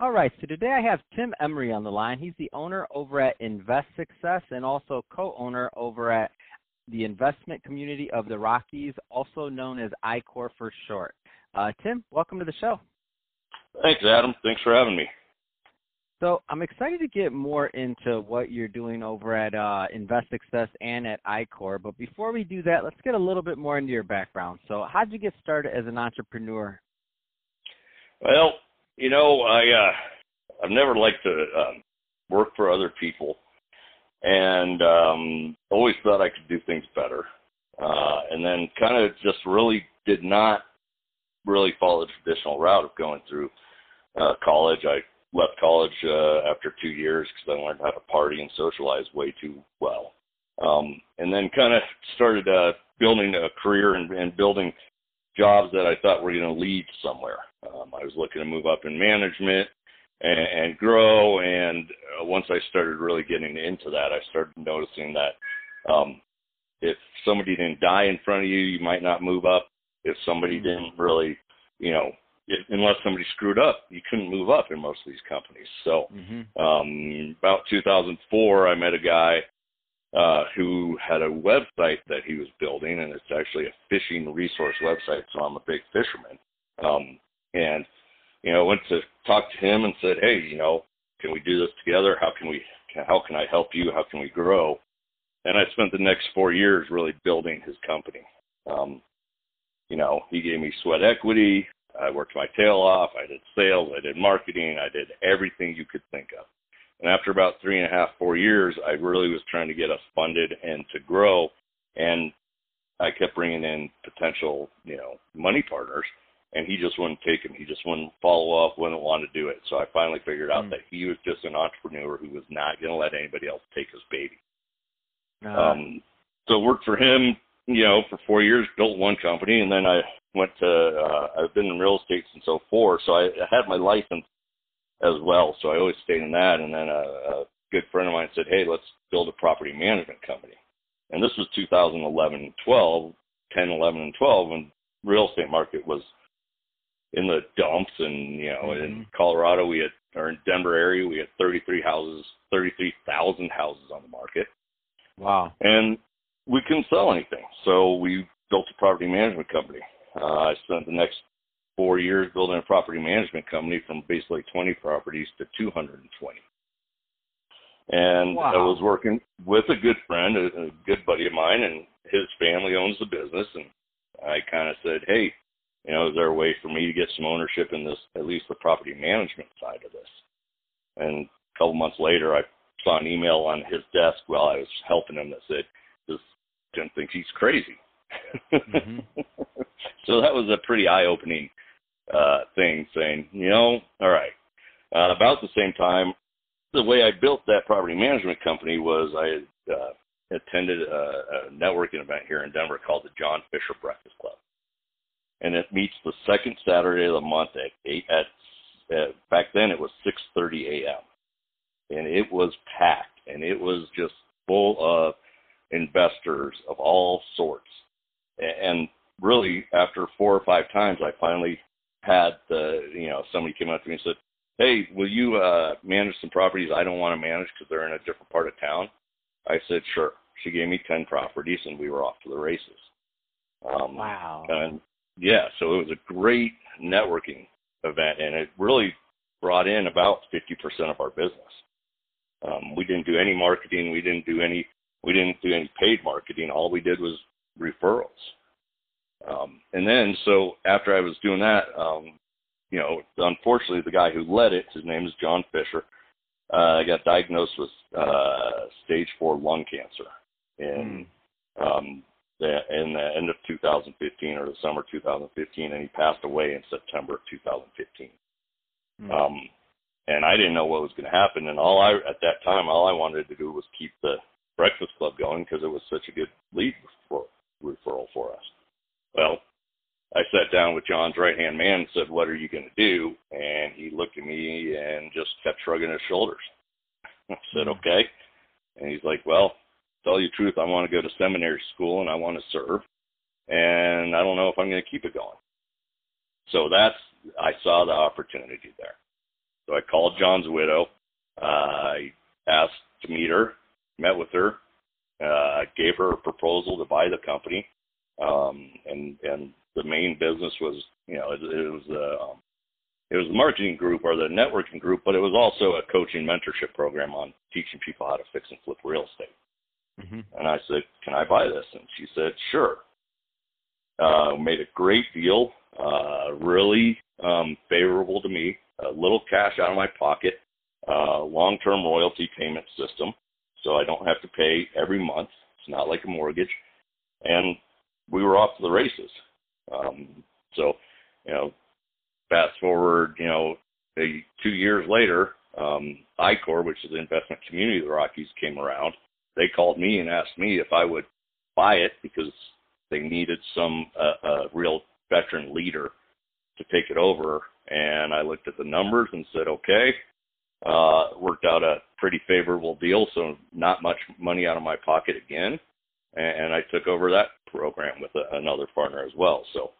All right, so today I have Tim Emery on the line. He's the owner over at Invest Success and also co-owner over at the investment community of the Rockies, also known as ICOR for short. Uh, Tim, welcome to the show. Thanks, Adam. Thanks for having me. So I'm excited to get more into what you're doing over at uh, Invest Success and at ICOR. But before we do that, let's get a little bit more into your background. So, how'd you get started as an entrepreneur? Well, you know, I uh, I've never liked to um, work for other people, and um, always thought I could do things better. Uh, and then kind of just really did not really follow the traditional route of going through uh, college. I left college uh, after two years because I learned how to party and socialize way too well. Um, and then kind of started uh, building a career and, and building jobs that I thought were going to lead somewhere. Um, I was looking to move up in management and, and grow. And uh, once I started really getting into that, I started noticing that um, if somebody didn't die in front of you, you might not move up. If somebody mm-hmm. didn't really, you know, if, unless somebody screwed up, you couldn't move up in most of these companies. So, mm-hmm. um, about 2004, I met a guy uh, who had a website that he was building, and it's actually a fishing resource website. So I'm a big fisherman, um, and you know, went to talk to him and said, hey, you know, can we do this together? How can we? How can I help you? How can we grow? And I spent the next four years really building his company. Um, you know, he gave me sweat equity. I worked my tail off. I did sales. I did marketing. I did everything you could think of. And after about three and a half, four years, I really was trying to get us funded and to grow. And I kept bringing in potential, you know, money partners, and he just wouldn't take them. He just wouldn't follow up, wouldn't want to do it. So I finally figured out mm. that he was just an entrepreneur who was not going to let anybody else take his baby. Uh, um, so worked for him, you know, for four years, built one company, and then I went to. Uh, I've been in real estate since '04, so I, I had my license as well. So I always stayed in that. And then a, a good friend of mine said, "Hey, let's build a property management company." And this was 2011 and 12, 10, 11, and 12, when real estate market was in the dumps. And you know, mm-hmm. in Colorado, we had or in Denver area, we had 33 houses, 33,000 houses on the market. Wow. And we couldn't sell anything, so we built a property management company. Uh, I spent the next four years building a property management company from basically 20 properties to 220. And wow. I was working with a good friend, a, a good buddy of mine, and his family owns the business. And I kind of said, hey, you know, is there a way for me to get some ownership in this, at least the property management side of this? And a couple months later, I saw an email on his desk while I was helping him that said, this Jim thinks he's crazy. Mm-hmm. so that was a pretty eye-opening uh, thing saying, you know, all right. Uh, about the same time, the way I built that property management company was I uh, attended a, a networking event here in Denver called the John Fisher Breakfast Club, and it meets the second Saturday of the month at eight at, back then it was 6:30 a.m. and it was packed and it was just full of investors of all sorts, and really after four or five times I finally had the you know somebody came up to me and said, "Hey, will you uh, manage some properties I don't want to manage because they're in a different part of town?" I said, "Sure." She gave me ten properties, and we were off to the races. Um, wow! And yeah, so it was a great networking event, and it really brought in about fifty percent of our business. Um, we didn't do any marketing. We didn't do any. We didn't do any paid marketing. All we did was referrals. Um, and then, so after I was doing that, um, you know, unfortunately, the guy who led it, his name is John Fisher, uh, got diagnosed with uh, stage four lung cancer in mm. um, the, in the end of 2015 or the summer 2015, and he passed away in September of 2015. Mm. Um, and I didn't know what was going to happen. And all I at that time, all I wanted to do was keep the Breakfast Club going because it was such a good lead for, referral for us. Well, I sat down with John's right hand man and said, "What are you going to do?" And he looked at me and just kept shrugging his shoulders. I said, mm-hmm. "Okay." And he's like, "Well, tell you the truth, I want to go to seminary school and I want to serve, and I don't know if I'm going to keep it going." So that's I saw the opportunity there. So I called John's widow. Uh, I asked to meet her, met with her, uh, gave her a proposal to buy the company, um, and and the main business was you know it, it was uh, it was the marketing group or the networking group, but it was also a coaching mentorship program on teaching people how to fix and flip real estate. Mm-hmm. And I said, "Can I buy this?" And she said, "Sure." Uh, made a great deal, uh, really um, favorable to me. A little cash out of my pocket, uh, long-term royalty payment system, so I don't have to pay every month. It's not like a mortgage, and we were off to the races. Um, so, you know, fast forward, you know, a, two years later, um, ICOR, which is the investment community of the Rockies, came around. They called me and asked me if I would buy it because they needed some uh, a real veteran leader to take it over. And I looked at the numbers and said, okay. Uh, worked out a pretty favorable deal, so not much money out of my pocket again. And, I took over that program with a, another partner as well. So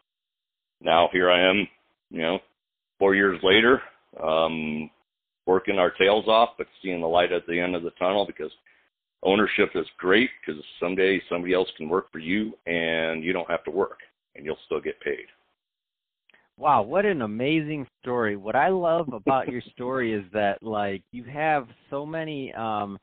now here I am, you know, four years later, um, working our tails off, but seeing the light at the end of the tunnel because ownership is great because someday somebody else can work for you and you don't have to work and you'll still get paid. Wow, what an amazing story. What I love about your story is that like you have so many um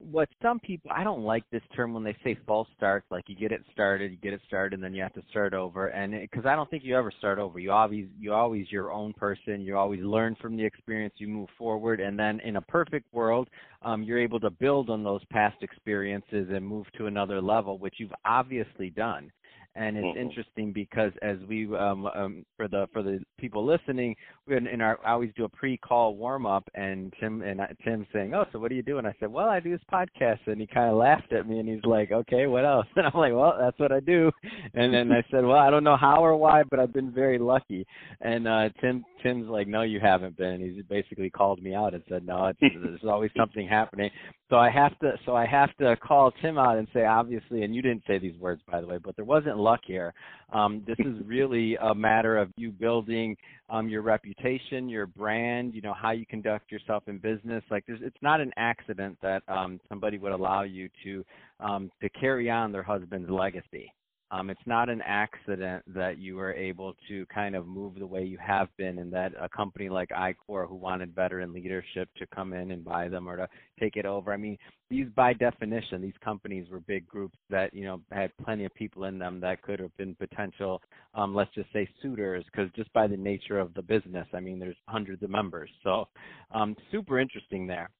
what some people I don't like this term when they say false starts like you get it started, you get it started and then you have to start over. And cuz I don't think you ever start over. You always you always your own person, you always learn from the experience, you move forward. And then in a perfect world, um you're able to build on those past experiences and move to another level, which you've obviously done and it's mm-hmm. interesting because as we um, um, for the for the people listening, we in our I always do a pre-call warm up, and Tim and I, Tim saying, "Oh, so what do you do?" And I said, "Well, I do this podcast," and he kind of laughed at me, and he's like, "Okay, what else?" And I'm like, "Well, that's what I do," and then I said, "Well, I don't know how or why, but I've been very lucky." And uh, Tim Tim's like, "No, you haven't been." He's basically called me out and said, "No, it's, there's always something happening." So I have to so I have to call Tim out and say, obviously, and you didn't say these words by the way, but there wasn't luck here. Um, this is really a matter of you building um, your reputation, your brand, you know how you conduct yourself in business. Like, there's, it's not an accident that um, somebody would allow you to um, to carry on their husband's legacy. Um, it's not an accident that you were able to kind of move the way you have been, and that a company like ICOR, who wanted veteran leadership to come in and buy them or to take it over. I mean, these by definition, these companies were big groups that you know had plenty of people in them that could have been potential, um, let's just say suitors, because just by the nature of the business, I mean, there's hundreds of members. So, um, super interesting there.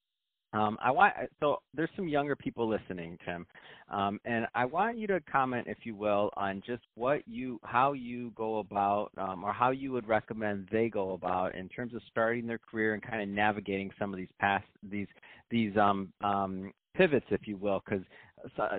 Um, I want so there's some younger people listening, Tim, um, and I want you to comment, if you will, on just what you, how you go about, um, or how you would recommend they go about in terms of starting their career and kind of navigating some of these past these these um, um, pivots, if you will, because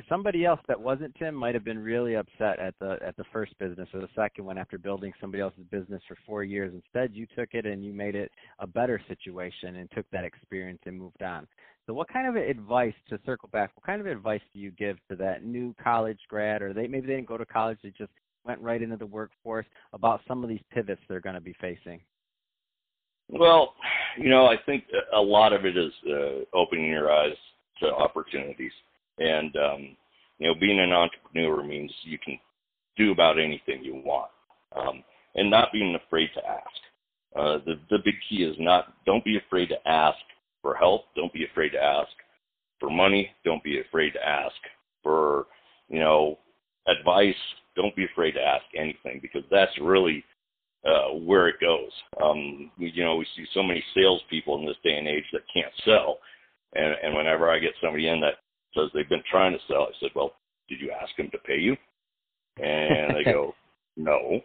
somebody else that wasn't Tim might have been really upset at the at the first business or the second one after building somebody else's business for four years. Instead, you took it and you made it a better situation and took that experience and moved on. So, what kind of advice to circle back? What kind of advice do you give to that new college grad, or they maybe they didn't go to college, they just went right into the workforce about some of these pivots they're going to be facing? Well, you know, I think a lot of it is uh, opening your eyes to opportunities. And um, you know, being an entrepreneur means you can do about anything you want, um, and not being afraid to ask. Uh, the the big key is not don't be afraid to ask for help. Don't be afraid to ask for money. Don't be afraid to ask for you know advice. Don't be afraid to ask anything because that's really uh, where it goes. Um, you know, we see so many salespeople in this day and age that can't sell, and, and whenever I get somebody in that says they've been trying to sell. I said, well, did you ask them to pay you? And they go, no.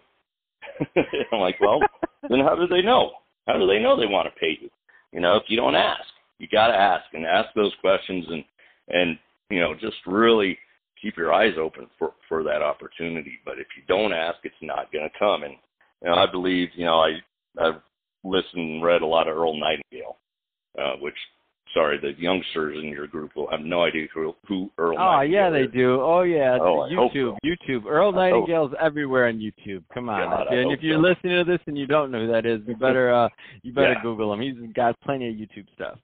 I'm like, well, then how do they know? How do they know they want to pay you? You know, if you don't ask, you got to ask and ask those questions and and you know just really keep your eyes open for for that opportunity. But if you don't ask, it's not going to come. And you know, I believe you know I I've listened and read a lot of Earl Nightingale, uh, which sorry, the youngsters in your group will have no idea who, who Earl. Oh Nightingale yeah, they do. Oh yeah, Oh, YouTube, so. YouTube. Earl Nightingale's everywhere on YouTube. Come on, God, and if you're so. listening to this and you don't know who that is, you better uh you better Yeah. Google him. He's got plenty of YouTube stuff.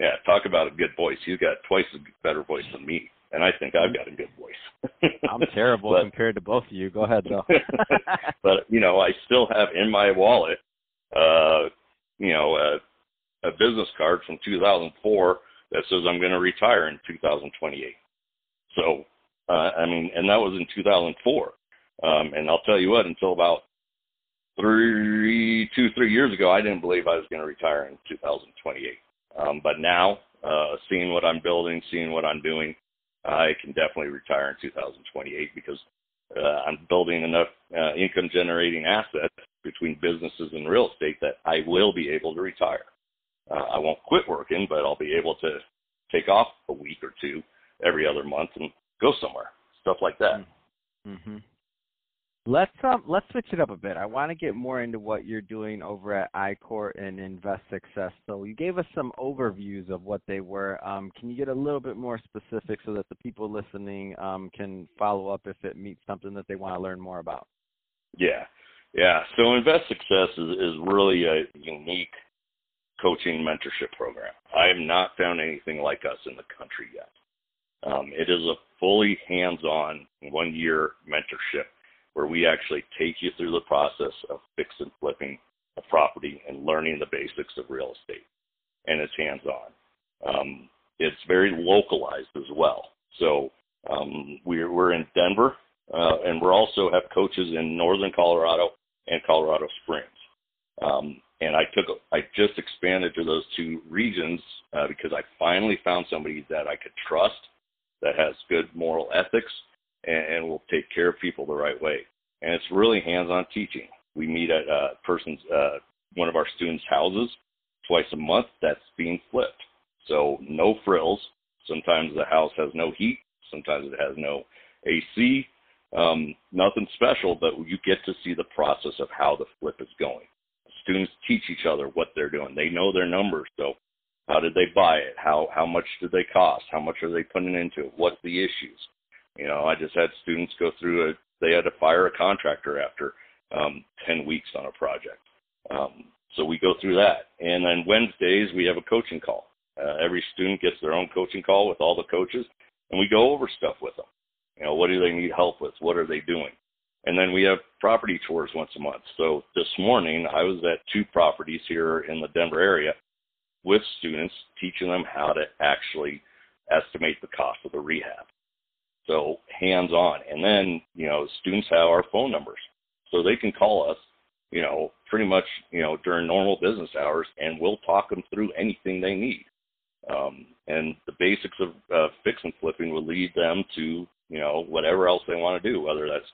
Yeah, talk about a good voice. He's got twice a better voice than me, and I think I've got a good voice. I'm terrible But- compared to both of you. Go ahead though. but you know, I still have in my wallet, uh, you know, a, a business card from 2004 that says I'm going to retire in 2028. So, uh, I mean, and that was in 2004. Um, and I'll tell you what, until about three, two, three years ago, I didn't believe I was going to retire in 2028. Um, but now, uh, seeing what I'm building, seeing what I'm doing, I can definitely retire in 2028 because uh, I'm building enough uh, income generating assets between businesses and real estate that I will be able to retire. Uh, I won't quit working, but I'll be able to take off a week or two every other month and go somewhere, stuff like that. Mhm. Let's um let's switch it up a bit. I want to get more into what you're doing over at ICOR and Invest Success. So you gave us some overviews of what they were. Um, can you get a little bit more specific so that the people listening um, can follow up if it meets something that they want to learn more about? Yeah, yeah. So Invest Success is, is really a unique coaching mentorship program. I have not found anything like us in the country yet. Um, it is a fully hands-on one-year mentorship where we actually take you through the process of fix and flipping a property and learning the basics of real estate. And it's hands-on. Um, it's very localized as well. So um, we're, we're in Denver, uh, and we also have coaches in northern Colorado and Colorado Springs. Um, and I took, just expanded to those two regions uh, because I finally found somebody that I could trust, that has good moral ethics, and, and will take care of people the right way. And it's really hands-on teaching. We meet at a person's, uh, one of our students' houses twice a month. That's being flipped. So no frills. Sometimes the house has no heat. Sometimes it has no AC. Um, nothing special, but you get to see the process of how the flip is going. Students teach each other what they're doing. They know their numbers. So how did they buy it? How how much did they cost? How much are they putting into it? What's the issues? You know, I just had students go through a. They had to fire a contractor after um, ten weeks on a project. Um, so we go through that, and then Wednesdays we have a coaching call. Uh, every student gets their own coaching call with all the coaches, and we go over stuff with them. You know, what do they need help with? What are they doing? And then we have property tours once a month. So this morning I was at two properties here in the Denver area with students, teaching them how to actually estimate the cost of the rehab. So hands on. And then, you know, students have our phone numbers. So they can call us, you know, pretty much, you know, during normal business hours and we'll talk them through anything they need. Um, and the basics of uh, fix and flipping will lead them to, you know, whatever else they want to do, whether that's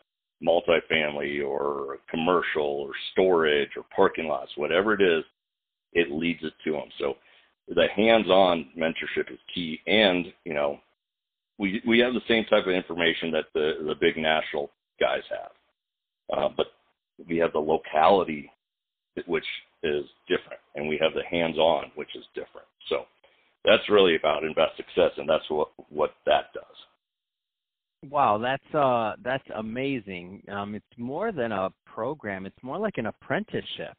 multifamily or commercial or storage or parking lots, whatever it is, it leads it to them. So the hands-on mentorship is key. And, you know, we, we have the same type of information that the, the big national guys have. Uh, but we have the locality, which is different, and we have the hands-on, which is different. So that's really about invest success, and that's what what that does. Wow, that's uh that's amazing. Um it's more than a program, it's more like an apprenticeship.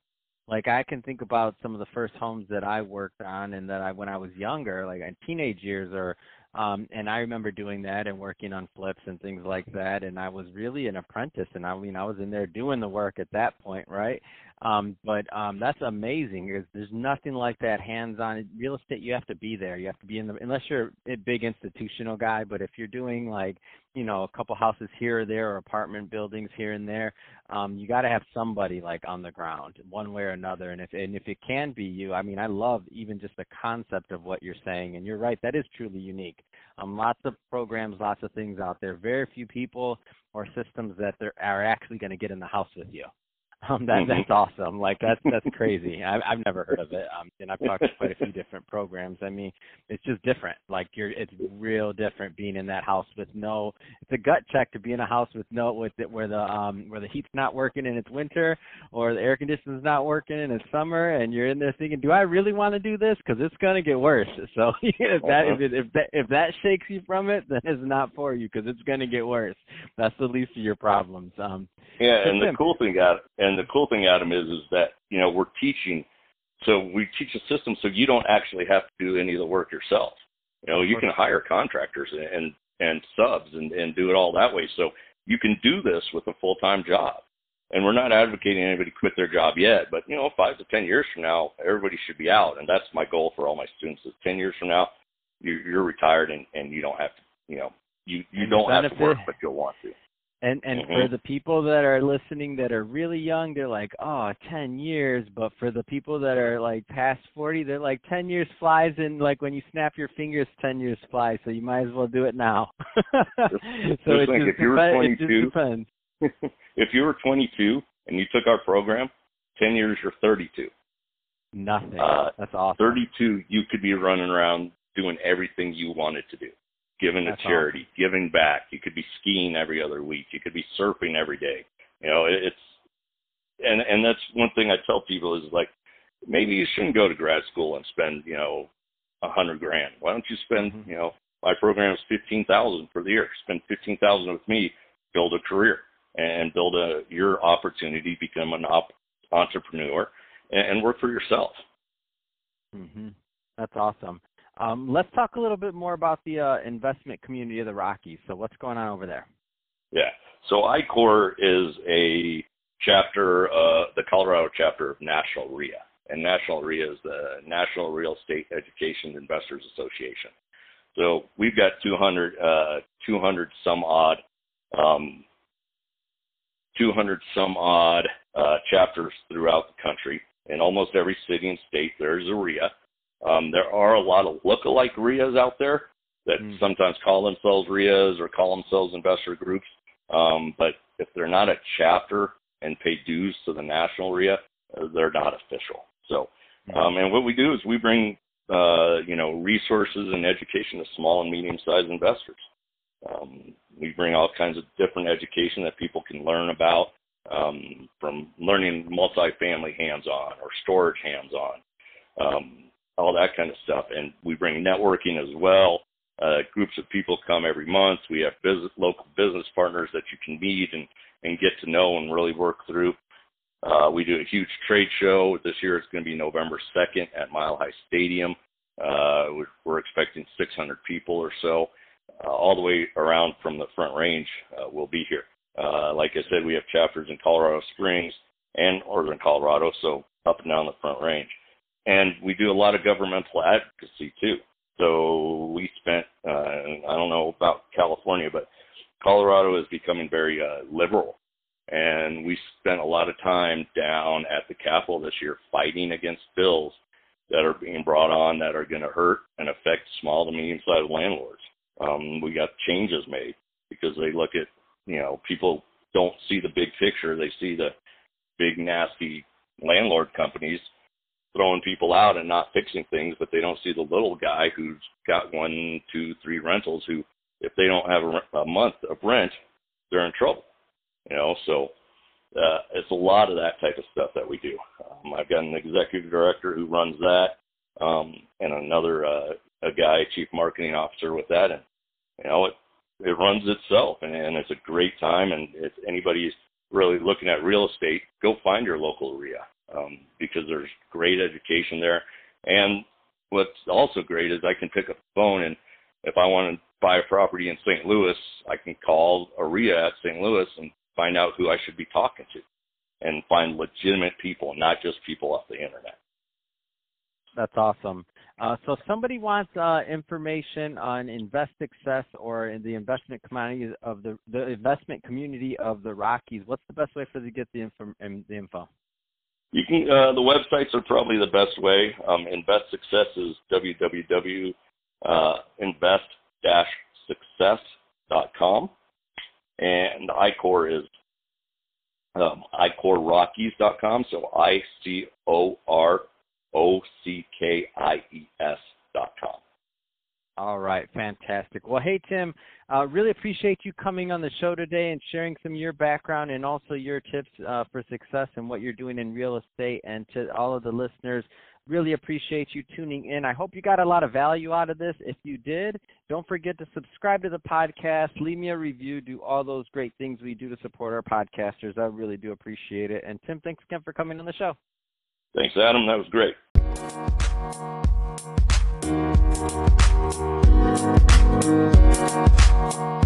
Like I can think about some of the first homes that I worked on and that I when I was younger, like in teenage years or um and I remember doing that and working on flips and things like that and I was really an apprentice and I mean I was in there doing the work at that point, right? Um but um that's amazing because there's nothing like that hands-on. Real estate you have to be there. You have to be in the unless you're a big institutional guy, but if you're doing like you know a couple houses here or there or apartment buildings here and there um you got to have somebody like on the ground one way or another. And if and if it can be you i mean i love even just the concept of what you're saying and you're right that is truly unique. Um lots of programs lots of things out there. Very few people or systems that are actually going to get in the house with you Um, that Mhm. that's awesome. Like that's that's crazy. I've I've never heard of it. Um, and I've talked to quite a few different programs. I mean, it's just different. Like you're, it's real different being in that house with no. It's a gut check to be in a house with no with it where the um where the heat's not working and it's winter, or the air conditioning's not working and it's summer, and you're in there thinking, do I really want to do this? Because it's gonna get worse. So if that Uh-huh. if it, if that if that shakes you from it, then it's not for you because it's gonna get worse. That's the least of your problems. Um, Yeah, and the cool thing, Adam, and the cool thing, Adam, is is that you know we're teaching, so we teach a system so you don't actually have to do any of the work yourself. You know, you can hire contractors and and subs and and do it all that way. So you can do this with a full time job. And we're not advocating anybody quit their job yet, but you know, five to ten years from now, everybody should be out, and that's my goal for all my students. Is ten years from now, you, you're retired and and you don't have to, you know, you you And don't have to work, but you'll want to. And and Mhm. for the people that are listening that are really young, they're like, oh, 10 years. But for the people that are like past 40, they're like 10 years flies and like when you snap your fingers, 10 years flies. So you might as well do it now. so just it think, just, if you were depen- it just 22 depends. if you were 22 and you took our program, 10 years you're 32. Nothing. Uh, That's awesome. 32, you could be running around doing everything you wanted to do, giving That's to charity, giving back. You could be skiing every other week. You could be surfing every day. You know, it's and and that's one thing I tell people is like maybe you shouldn't go to grad school and spend you know a hundred grand. Why don't you spend Mhm. you know my program is fifteen thousand for the year. Spend fifteen thousand with me, build a career and build a your opportunity, to become an op- entrepreneur, and, and work for yourself. hmm That's awesome. Um, let's talk a little bit more about the uh, investment community of the Rockies. So what's going on over there? Yeah. So ICOR is a chapter, uh, the Colorado chapter of National REIA. And National REIA is the National Real Estate Education Investors Association. So we've got 200, uh, 200 some odd, um, 200 some odd uh, chapters throughout the country. In almost every city and state, there's a REIA. Um, there are a lot of look-alike REIAs out there that Mm. sometimes call themselves REIAs or call themselves investor groups. Um, but if they're not a chapter and pay dues to the national REIA, uh, they're not official. So, um, and what we do is we bring, uh, you know, resources and education to small and medium-sized investors. Um, we bring all kinds of different education that people can learn about, um, from learning multifamily hands-on or storage hands-on, um, all that kind of stuff. And we bring networking as well. Uh, groups of people come every month. We have business, local business partners that you can meet and, and get to know and really work through. Uh, we do a huge trade show. This year it's going to be November 2nd at Mile High Stadium. Uh, we're, expecting 600 people or so. Uh, all the way around from the Front Range uh, will be here. Uh, like I said, we have chapters in Colorado Springs and Northern Colorado, so up and down the Front Range. And we do a lot of governmental advocacy too. So we spent, uh, I don't know about California, but Colorado is becoming very uh, liberal. And we spent a lot of time down at the Capitol this year fighting against bills that are being brought on that are going to hurt and affect small to medium sized landlords. Um, we got changes made because they look at, you know, people don't see the big picture. They see the big, nasty landlord companies throwing people out and not fixing things, but they don't see the little guy who's got one, two, three rentals who, if they don't have a, a month of rent, they're in trouble. You know, so uh, it's a lot of that type of stuff that we do. Um, I've got an executive director who runs that, um, and another uh, a guy, chief marketing officer with that, and you know it it runs itself, and, and it's a great time. And if anybody's really looking at real estate, go find your local REIA um, because there's great education there. And what's also great is I can pick up the phone and if I want to buy a property in St. Louis, I can call a REIA at St. Louis and find out who I should be talking to and find legitimate people, not just people off the internet. That's awesome. Uh, so if somebody wants uh, information on Invest Success or in the investment community of the the investment community of the Rockies, what's the best way for them to get the info? The info? You can uh, the websites are probably the best way. Um, Invest Success is www.invest-success.com, and ICOR is um, icorrockies.com. So I C O R O C K I E S.com. All right, fantastic. Well, hey, Tim, uh, really appreciate you coming on the show today and sharing some of your background and also your tips uh, for success and what you're doing in real estate. And to all of the listeners, really appreciate you tuning in. I hope you got a lot of value out of this. If you did, don't forget to subscribe to the podcast, leave me a review, do all those great things we do to support our podcasters. I really do appreciate it. And Tim, thanks again for coming on the show. Thanks, Adam. That was great. Thank you.